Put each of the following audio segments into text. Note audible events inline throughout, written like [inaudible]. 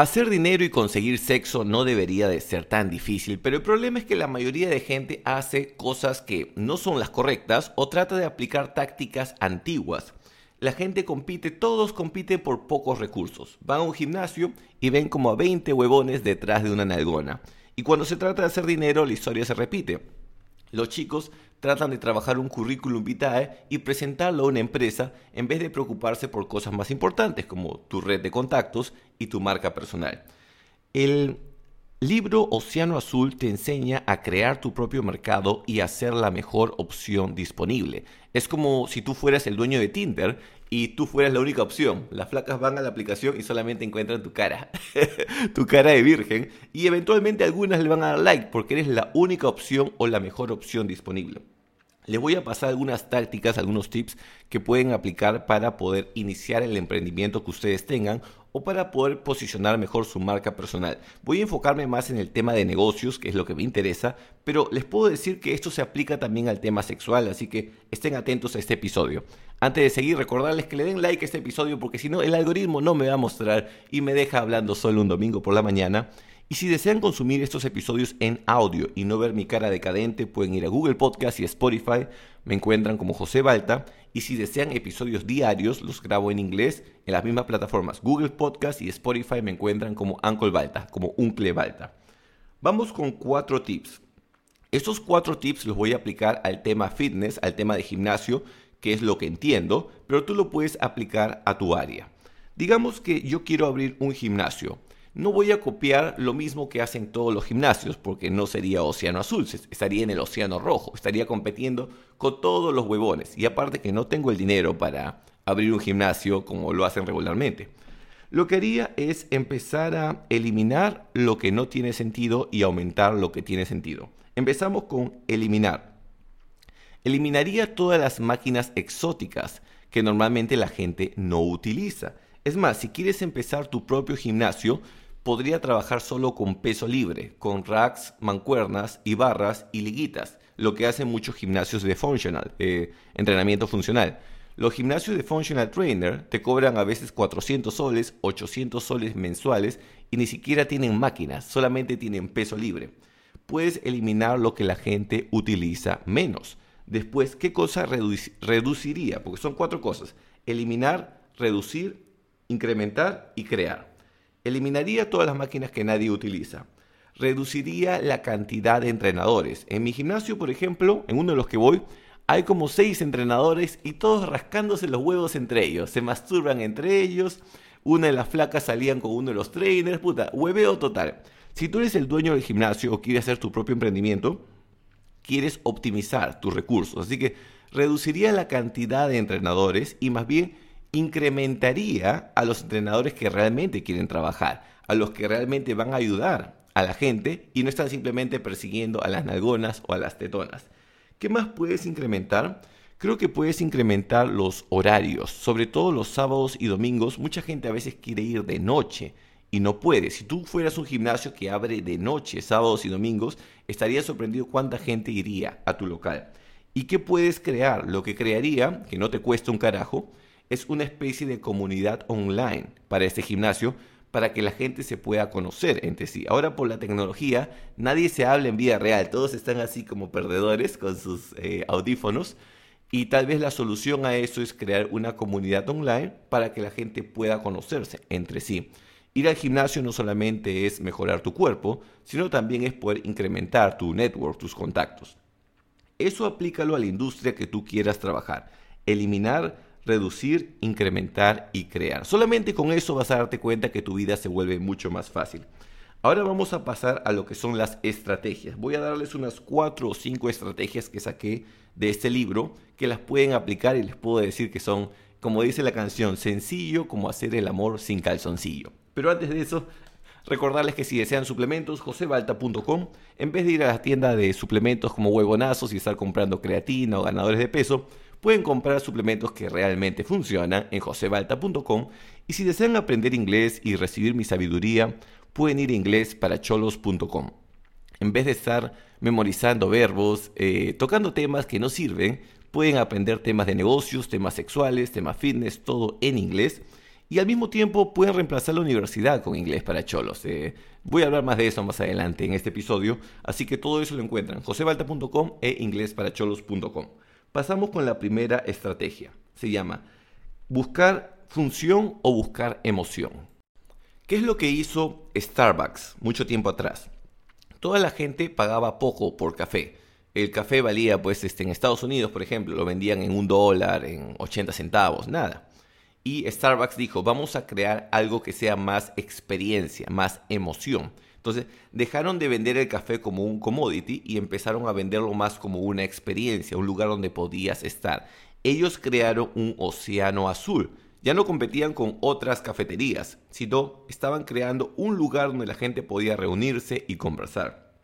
Hacer dinero y conseguir sexo no debería de ser tan difícil, pero el problema es que la mayoría de gente hace cosas que no son las correctas o trata de aplicar tácticas antiguas. La gente compite, todos compiten por pocos recursos. Van a un gimnasio y ven como a 20 huevones detrás de una nalgona. Y cuando se trata de hacer dinero, la historia se repite. Los chicos tratan de trabajar un currículum vitae y presentarlo a una empresa en vez de preocuparse por cosas más importantes como tu red de contactos y tu marca personal. Libro Océano Azul te enseña a crear tu propio mercado y a ser la mejor opción disponible. Es como si tú fueras el dueño de Tinder y tú fueras la única opción. Las flacas van a la aplicación y solamente encuentran tu cara, [laughs] tu cara de virgen, y eventualmente algunas le van a dar like porque eres la única opción o la mejor opción disponible. Les voy a pasar algunas tácticas, algunos tips que pueden aplicar para poder iniciar el emprendimiento que ustedes tengan o para poder posicionar mejor su marca personal. Voy a enfocarme más en el tema de negocios, que es lo que me interesa, pero les puedo decir que esto se aplica también al tema sexual, así que estén atentos a este episodio. Antes de seguir, recordarles que le den like a este episodio porque si no el algoritmo no me va a mostrar y me deja hablando solo un domingo por la mañana. Y si desean consumir estos episodios en audio y no ver mi cara decadente, pueden ir a Google Podcast y Spotify. Me encuentran como José Balta. Y si desean episodios diarios, los grabo en inglés en las mismas plataformas. Google Podcast y Spotify me encuentran como Uncle Balta, como Uncle Balta. Vamos con cuatro tips. Estos cuatro tips los voy a aplicar al tema fitness, al tema de gimnasio, que es lo que entiendo, pero tú lo puedes aplicar a tu área. Digamos que yo quiero abrir un gimnasio no voy a copiar lo mismo que hacen todos los gimnasios, porque no sería Océano Azul, estaría en el Océano Rojo, estaría compitiendo con todos los huevones. Y aparte que no tengo el dinero para abrir un gimnasio como lo hacen regularmente. Lo que haría es empezar a eliminar lo que no tiene sentido y aumentar lo que tiene sentido. Empezamos con eliminar. Eliminaría todas las máquinas exóticas que normalmente la gente no utiliza. Es más, si quieres empezar tu propio gimnasio, podría trabajar solo con peso libre, con racks, mancuernas y barras y liguitas, lo que hacen muchos gimnasios de functional, entrenamiento funcional. Los gimnasios de functional trainer te cobran a veces 400 soles, 800 soles mensuales y ni siquiera tienen máquinas, solamente tienen peso libre. Puedes eliminar lo que la gente utiliza menos. Después, ¿qué cosa reduciría? Porque son cuatro cosas. Eliminar, reducir, incrementar y crear. Eliminaría todas las máquinas que nadie utiliza. Reduciría la cantidad de entrenadores. En mi gimnasio, por ejemplo, en uno de los que voy, hay como seis entrenadores y todos rascándose los huevos entre ellos. Se masturban entre ellos. Una de las flacas salían con uno de los trainers. Puta, hueveo total. Si tú eres el dueño del gimnasio o quieres hacer tu propio emprendimiento, quieres optimizar tus recursos. Así que reduciría la cantidad de entrenadores y más bien incrementaría a los entrenadores que realmente quieren trabajar, a los que realmente van a ayudar a la gente y no están simplemente persiguiendo a las nalgonas o a las tetonas. ¿Qué más puedes incrementar? Creo que puedes incrementar los horarios, sobre todo los sábados y domingos. Mucha gente a veces quiere ir de noche y no puede. Si tú fueras un gimnasio que abre de noche, sábados y domingos, estarías sorprendido cuánta gente iría a tu local. ¿Y qué puedes crear? Lo que crearía, que no te cuesta un carajo, es una especie de comunidad online para este gimnasio para que la gente se pueda conocer entre sí. Ahora por la tecnología nadie se habla en vida real, todos están así como perdedores con sus eh, audífonos y tal vez la solución a eso es crear una comunidad online para que la gente pueda conocerse entre sí. Ir al gimnasio no solamente es mejorar tu cuerpo, sino también es poder incrementar tu network, tus contactos. Eso aplícalo a la industria que tú quieras trabajar. Eliminar reducir, incrementar y crear. Solamente con eso vas a darte cuenta que tu vida se vuelve mucho más fácil. Ahora vamos a pasar a lo que son las estrategias. Voy a darles unas cuatro o cinco estrategias que saqué de este libro que las pueden aplicar y les puedo decir que son, como dice la canción, sencillo como hacer el amor sin calzoncillo. Pero antes de eso, recordarles que si desean suplementos, josebalta.com, en vez de ir a la tienda de suplementos como huevonazos y estar comprando creatina o ganadores de peso, pueden comprar suplementos que realmente funcionan en josebalta.com y si desean aprender inglés y recibir mi sabiduría, pueden ir a inglesparacholos.com. En vez de estar memorizando verbos, eh, tocando temas que no sirven, pueden aprender temas de negocios, temas sexuales, temas fitness, todo en inglés. y al mismo tiempo pueden reemplazar la universidad con inglés para cholos. Eh, voy a hablar más de eso más adelante en este episodio, así que todo eso lo encuentran en josebalta.com e inglesparacholos.com. Pasamos con la primera estrategia. Se llama buscar función o buscar emoción. ¿Qué es lo que hizo Starbucks mucho tiempo atrás? Toda la gente pagaba poco por café. El café valía, pues, este, en Estados Unidos, por ejemplo, lo vendían en un dólar, en 80 centavos, nada. Y Starbucks dijo, vamos a crear algo que sea más experiencia, más emoción. Entonces dejaron de vender el café como un commodity y empezaron a venderlo más como una experiencia, un lugar donde podías estar. Ellos crearon un océano azul. Ya no competían con otras cafeterías, sino estaban creando un lugar donde la gente podía reunirse y conversar.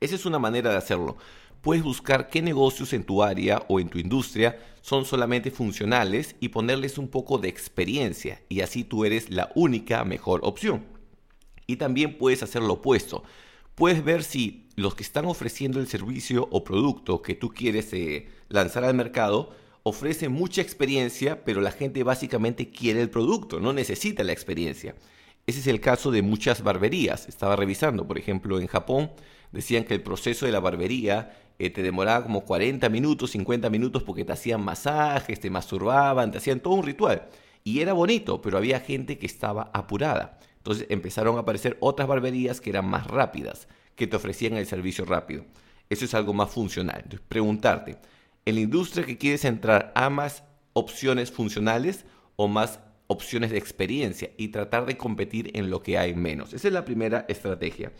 Esa es una manera de hacerlo puedes buscar qué negocios en tu área o en tu industria son solamente funcionales y ponerles un poco de experiencia y así tú eres la única mejor opción. Y también puedes hacer lo opuesto. Puedes ver si los que están ofreciendo el servicio o producto que tú quieres eh, lanzar al mercado ofrecen mucha experiencia, pero la gente básicamente quiere el producto, no necesita la experiencia. Ese es el caso de muchas barberías. Estaba revisando, por ejemplo, en Japón decían que el proceso de la barbería eh, te demoraba como 40 minutos, 50 minutos porque te hacían masajes, te masturbaban, te hacían todo un ritual. Y era bonito, pero había gente que estaba apurada. Entonces empezaron a aparecer otras barberías que eran más rápidas, que te ofrecían el servicio rápido. Eso es algo más funcional. Entonces, preguntarte, ¿en la industria que quieres entrar, más opciones funcionales o más opciones de experiencia? Y tratar de competir en lo que hay menos. Esa es la primera estrategia.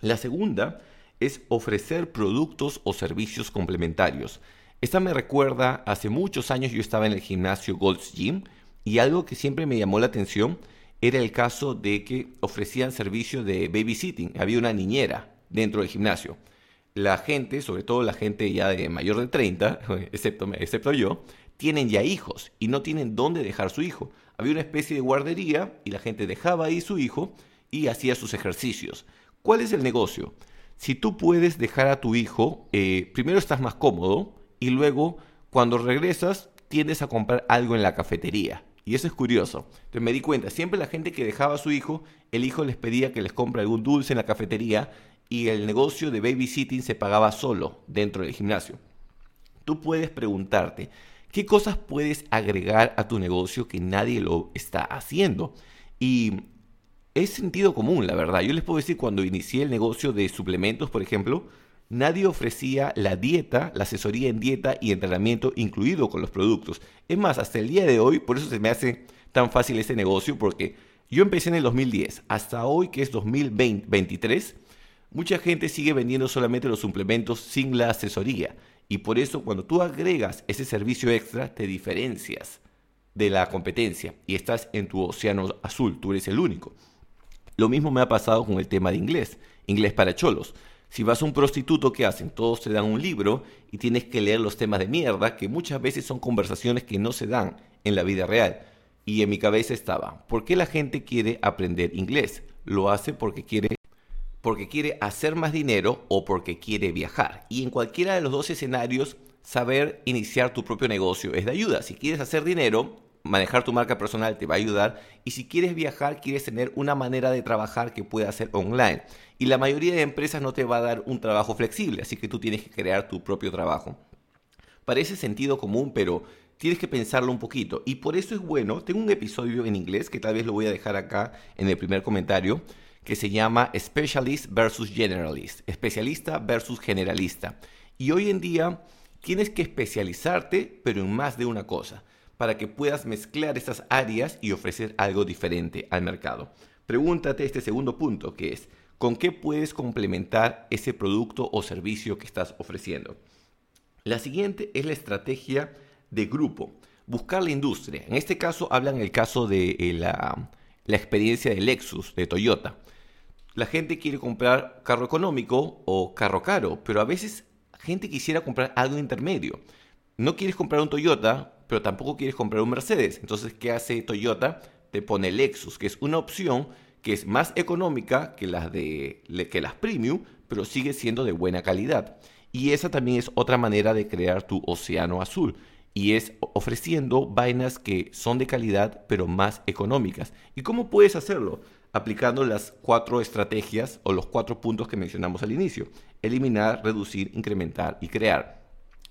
La segunda es ofrecer productos o servicios complementarios. Esta me recuerda, hace muchos años yo estaba en el gimnasio Gold's Gym y algo que siempre me llamó la atención era el caso de que ofrecían servicio de babysitting. Había una niñera dentro del gimnasio. La gente, sobre todo la gente ya de mayor de 30, [laughs] excepto, excepto yo, tienen ya hijos y no tienen dónde dejar su hijo. Había una especie de guardería y la gente dejaba ahí su hijo y hacía sus ejercicios. ¿Cuál es el negocio? si tú puedes dejar a tu hijo, eh, primero estás más cómodo y luego cuando regresas tiendes a comprar algo en la cafetería. Y eso es curioso. Entonces me di cuenta, siempre la gente que dejaba a su hijo, el hijo les pedía que les compre algún dulce en la cafetería y el negocio de babysitting se pagaba solo dentro del gimnasio. Tú puedes preguntarte, ¿qué cosas puedes agregar a tu negocio que nadie lo está haciendo? Y es sentido común, la verdad. Yo les puedo decir, cuando inicié el negocio de suplementos, por ejemplo, nadie ofrecía la dieta, la asesoría en dieta y entrenamiento incluido con los productos. Es más, hasta el día de hoy, por eso se me hace tan fácil este negocio, porque yo empecé en el 2010, hasta hoy que es 2023, mucha gente sigue vendiendo solamente los suplementos sin la asesoría. Y por eso cuando tú agregas ese servicio extra, te diferencias de la competencia y estás en tu océano azul, tú eres el único. Lo mismo me ha pasado con el tema de inglés, inglés para cholos. Si vas a un prostituto, ¿qué hacen? Todos te dan un libro y tienes que leer los temas de mierda, que muchas veces son conversaciones que no se dan en la vida real. Y en mi cabeza estaba, ¿por qué la gente quiere aprender inglés? ¿Lo hace porque quiere porque quiere hacer más dinero o porque quiere viajar? Y en cualquiera de los dos escenarios, saber iniciar tu propio negocio es de ayuda. Si quieres hacer dinero, manejar tu marca personal te va a ayudar. Y si quieres viajar, quieres tener una manera de trabajar que pueda ser online. Y la mayoría de empresas no te va a dar un trabajo flexible, así que tú tienes que crear tu propio trabajo. Parece sentido común, pero tienes que pensarlo un poquito. Y por eso es bueno, tengo un episodio en inglés que tal vez lo voy a dejar acá en el primer comentario, que se llama Specialist versus Generalist, especialista versus generalista. Y hoy en día tienes que especializarte, pero en más de una cosa para que puedas mezclar estas áreas y ofrecer algo diferente al mercado. Pregúntate este segundo punto, que es, ¿con qué puedes complementar ese producto o servicio que estás ofreciendo? La siguiente es la estrategia de grupo. Buscar la industria. En este caso hablan el caso de eh, la, la experiencia de Lexus, de Toyota. La gente quiere comprar carro económico o carro caro, pero a veces gente quisiera comprar algo intermedio. No quieres comprar un Toyota, pero tampoco quieres comprar un Mercedes. Entonces, ¿qué hace Toyota? Te pone Lexus, que es una opción que es más económica que las, de, que las premium, pero sigue siendo de buena calidad. Y esa también es otra manera de crear tu océano azul. y es ofreciendo vainas que son de calidad pero más económicas. ¿Y cómo puedes hacerlo? Aplicando las cuatro estrategias o los cuatro puntos que mencionamos al inicio. Eliminar, reducir, incrementar y crear.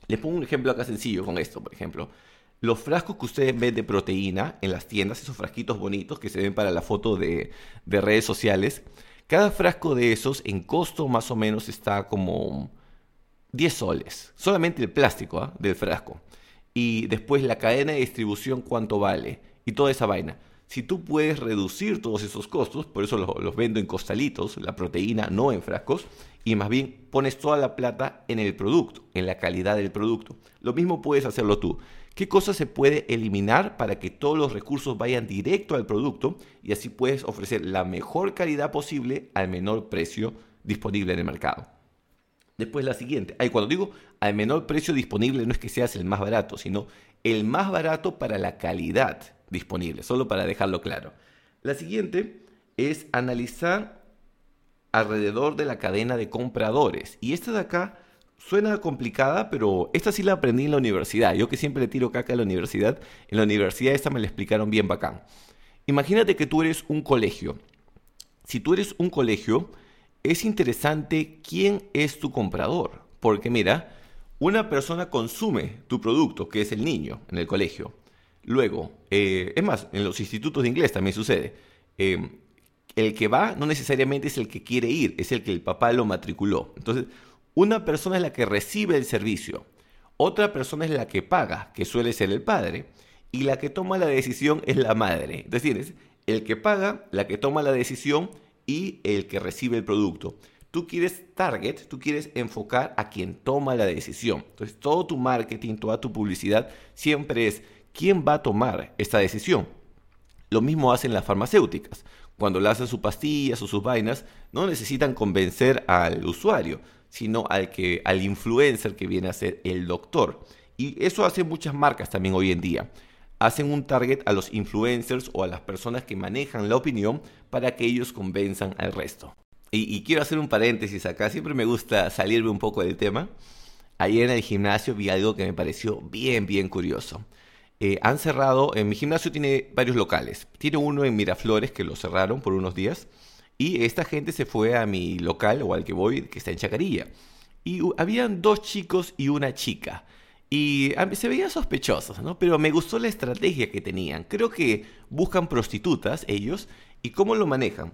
Les pongo un ejemplo acá sencillo con esto, por ejemplo. Los frascos que ustedes ven de proteína en las tiendas, esos frasquitos bonitos que se ven para la foto de, de redes sociales, cada frasco de esos en costo más o menos está como 10 soles. Solamente el plástico ¿ah? del frasco. Y después la cadena de distribución cuánto vale. Y toda esa vaina. Si tú puedes reducir todos esos costos, por eso los, los, vendo en costalitos, la proteína no en frascos, y más bien pones toda la plata en el producto, en la calidad del producto. Lo mismo puedes hacerlo tú. ¿Qué cosas se puede eliminar para que todos los recursos vayan directo al producto y así puedes ofrecer la mejor calidad posible al menor precio disponible en el mercado? Después la siguiente. Ay, cuando digo al menor precio disponible no es que seas el más barato, sino el más barato para la calidad disponible, solo para dejarlo claro. La siguiente es analizar alrededor de la cadena de compradores. Y esta de acá suena complicada, pero esta sí la aprendí en la universidad. Yo que siempre le tiro caca a la universidad, en la universidad esta me la explicaron bien bacán. Imagínate que tú eres un colegio. Si tú eres un colegio, es interesante quién es tu comprador. Porque mira, una persona consume tu producto, que es el niño en el colegio. Luego, eh, es más, en los institutos de inglés también sucede. Eh, el que va no necesariamente es el que quiere ir, es el que el papá lo matriculó. Entonces, una persona es la que recibe el servicio, otra persona es la que paga, que suele ser el padre, y la que toma la decisión es la madre. Es decir, el que paga, la que toma la decisión y el que recibe el producto. Tú quieres target, tú quieres enfocar a quien toma la decisión. Entonces, todo tu marketing, toda tu publicidad siempre es quién va a tomar esta decisión. Lo mismo hacen las farmacéuticas. Cuando hacen sus pastillas o sus vainas, no necesitan convencer al usuario, sino al, que, al influencer que viene a ser el doctor. Y eso hacen muchas marcas también hoy en día. Hacen un target a los influencers o a las personas que manejan la opinión para que ellos convenzan al resto. Y, y quiero hacer un paréntesis acá, siempre me gusta salirme un poco del tema. Ayer en el gimnasio vi algo que me pareció bien, bien curioso. Eh, han cerrado, en mi gimnasio tiene varios locales. Tiene uno en Miraflores que lo cerraron por unos días. Y esta gente se fue a mi local o al que voy, que está en Chacarilla. Y habían dos chicos y una chica. Y se veían sospechosos, ¿no? Pero me gustó la estrategia que tenían. Creo que buscan prostitutas ellos. ¿Y cómo lo manejan?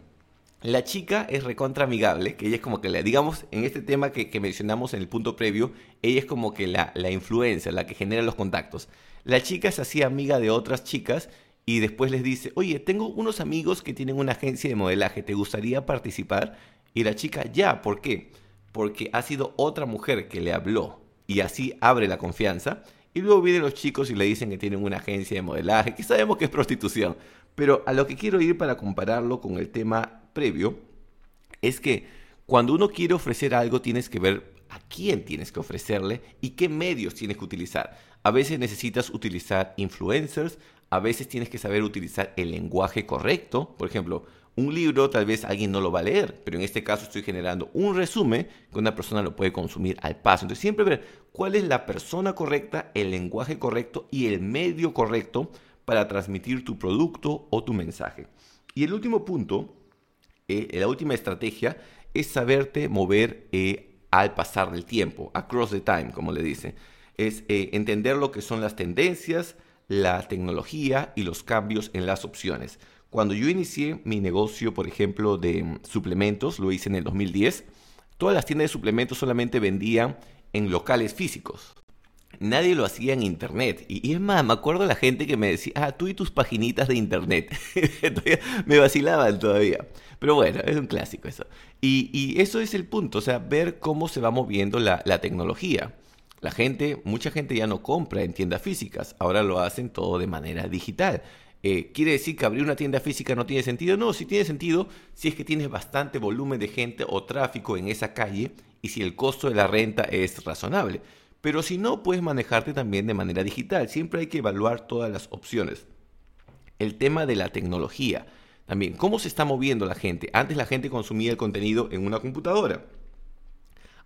La chica es recontra amigable, que ella es como que la, digamos, en este tema que, mencionamos en el punto previo, ella es como que la, la influencia, la que genera los contactos. La chica se hacía amiga de otras chicas y después les dice, oye, tengo unos amigos que tienen una agencia de modelaje, ¿te gustaría participar? Y la chica, ya, ¿por qué? Porque ha sido otra mujer que le habló y así abre la confianza. Y luego vienen los chicos y le dicen que tienen una agencia de modelaje, que sabemos que es prostitución. Pero a lo que quiero ir para compararlo con el tema previo es que cuando uno quiere ofrecer algo tienes que ver a quién tienes que ofrecerle y qué medios tienes que utilizar. A veces necesitas utilizar influencers, a veces tienes que saber utilizar el lenguaje correcto. Por ejemplo, un libro tal vez alguien no lo va a leer, pero en este caso estoy generando un resumen que una persona lo puede consumir al paso. Entonces siempre ver cuál es la persona correcta, el lenguaje correcto y el medio correcto para transmitir tu producto o tu mensaje. Y el último punto eh, la última estrategia es saberte mover eh, al pasar del tiempo, across the time, como le dice. Es eh, entender lo que son las tendencias, la tecnología y los cambios en las opciones. Cuando yo inicié mi negocio, por ejemplo, de mm, suplementos, lo hice en el 2010, todas las tiendas de suplementos solamente vendían en locales físicos. Nadie lo hacía en internet. Y, es más, me acuerdo la gente que me decía, ah, tú y tus paginitas de internet. [laughs] me vacilaban todavía. Pero bueno, es un clásico eso. Y, eso es el punto, o sea, ver cómo se va moviendo la, tecnología. La gente, mucha gente ya no compra en tiendas físicas, ahora lo hacen todo de manera digital. Eh, ¿Quiere decir que abrir una tienda física no tiene sentido? No, sí tiene sentido si es que tienes bastante volumen de gente o tráfico en esa calle y si el costo de la renta es razonable. Pero si no, puedes manejarte también de manera digital. Siempre hay que evaluar todas las opciones. El tema de la tecnología. También, ¿cómo se está moviendo la gente? Antes la gente consumía el contenido en una computadora.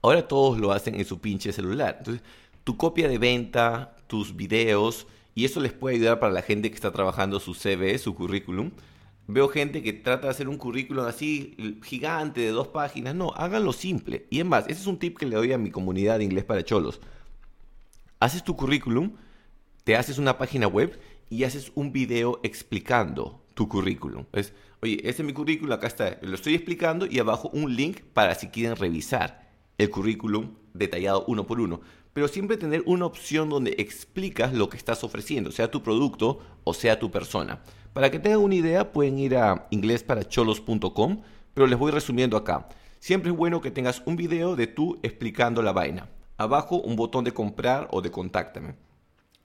Ahora todos lo hacen en su pinche celular. Entonces, tu copia de venta, tus videos y eso les puede ayudar para la gente que está trabajando su CV, su currículum. Veo gente que trata de hacer un currículum así gigante de dos páginas. No, háganlo simple. Y es más, ese es un tip que le doy a mi comunidad de inglés para cholos. Haces tu currículum, te haces una página web y haces un video explicando tu currículum. Es, oye, este es mi currículum, acá está, lo estoy explicando y abajo un link para si quieren revisar el currículum detallado uno por uno. Pero siempre tener una opción donde explicas lo que estás ofreciendo, sea tu producto o sea tu persona. Para que tengan una idea, pueden ir a inglesparacholos.com, pero les voy resumiendo acá. Siempre es bueno que tengas un video de tú explicando la vaina. Abajo un botón de comprar o de contáctame.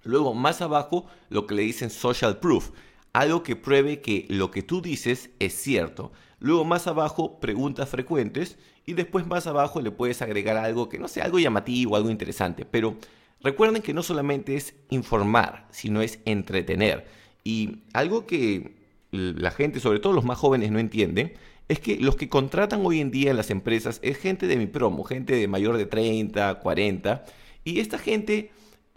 Luego, más abajo, lo que le dicen social proof, algo que pruebe que lo que tú dices es cierto. Luego, más abajo, preguntas frecuentes y después más abajo le puedes agregar algo que no sea algo llamativo, algo interesante. Pero recuerden que no solamente es informar, sino es entretener. Y algo que la gente, sobre todo los más jóvenes, no entienden, es que los que contratan hoy en día en las empresas es gente de mi promo, gente de mayor de 30, 40, y esta gente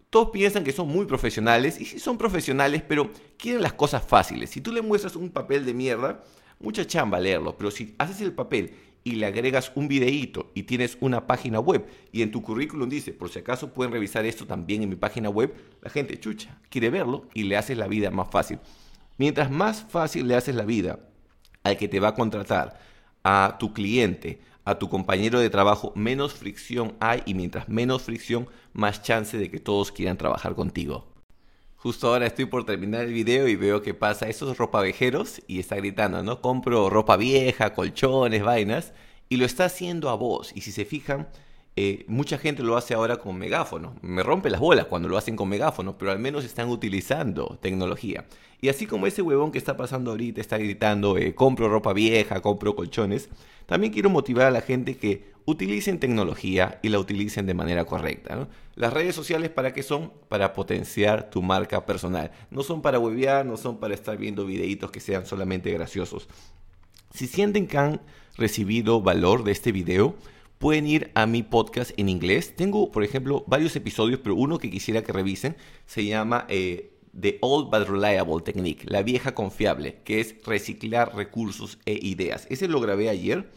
todos piensan que son muy profesionales y sí son profesionales, pero quieren las cosas fáciles. Si tú le muestras un papel de mierda, mucha chamba leerlo, pero si haces el papel y le agregas un videíto y tienes una página web y en tu currículum dice, por si acaso pueden revisar esto también en mi página web, la gente chucha, quiere verlo y le haces la vida más fácil. Mientras más fácil le haces la vida al que te va a contratar, a tu cliente, a tu compañero de trabajo, menos fricción hay y mientras menos fricción, más chance de que todos quieran trabajar contigo. Justo ahora estoy por terminar el video y veo que pasa esos ropavejeros y está gritando, ¿no? Compro ropa vieja, colchones, vainas, y lo está haciendo a voz. Y si se fijan, eh, mucha gente lo hace ahora con megáfono. Me rompe las bolas cuando lo hacen con megáfono, pero al menos están utilizando tecnología. Y así como ese huevón que está pasando ahorita está gritando, eh, compro ropa vieja, compro colchones, también quiero motivar a la gente que utilicen tecnología y la utilicen de manera correcta. Las redes sociales para qué son? Para potenciar tu marca personal. No son para huevear, no son para estar viendo videitos que sean solamente graciosos. Si sienten que han recibido valor de este video, pueden ir a mi podcast en inglés. Tengo, por ejemplo, varios episodios, pero uno que quisiera que revisen se llama eh, The Old But Reliable Technique, la vieja confiable, que es reciclar recursos e ideas. Ese lo grabé ayer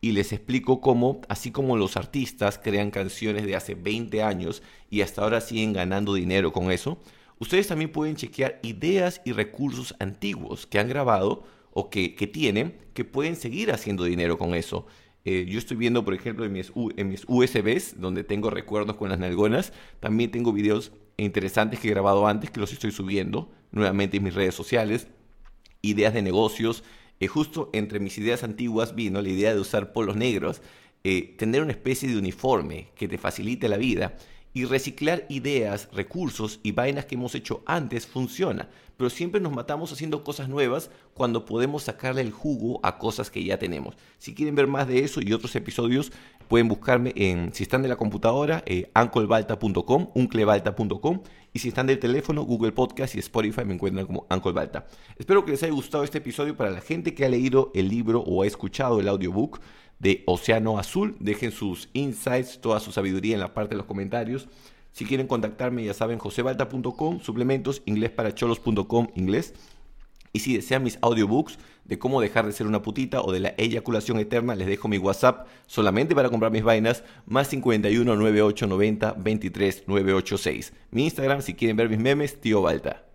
y les explico cómo, así como los artistas crean canciones de hace 20 años y hasta ahora siguen ganando dinero con eso, ustedes también pueden chequear ideas y recursos antiguos que han grabado o que tienen que pueden seguir haciendo dinero con eso. Eh, yo estoy viendo, por ejemplo, en mis, USBs, donde tengo recuerdos con las nalgonas, también tengo videos interesantes que he grabado antes que los estoy subiendo nuevamente en mis redes sociales, ideas de negocios. Eh, justo entre mis ideas antiguas vino la idea de usar polos negros, eh, tener una especie de uniforme que te facilite la vida y reciclar ideas, recursos y vainas que hemos hecho antes funciona, pero siempre nos matamos haciendo cosas nuevas cuando podemos sacarle el jugo a cosas que ya tenemos. Si quieren ver más de eso y otros episodios, pueden buscarme en, si están de la computadora, eh, unclebalta.com, unclebalta.com, y si están del teléfono, Google Podcast y Spotify me encuentran como Uncle Balta. Espero que les haya gustado este episodio para la gente que ha leído el libro o ha escuchado el audiobook de Océano Azul. Dejen sus insights, toda su sabiduría en la parte de los comentarios. Si quieren contactarme, ya saben, josebalta.com, suplementos, inglesparacholos.com, inglés. Y si desean mis audiobooks de cómo dejar de ser una putita o de la eyaculación eterna, les dejo mi WhatsApp solamente para comprar mis vainas, más 51 98 90 23 986. Mi Instagram, si quieren ver mis memes, tío Balta.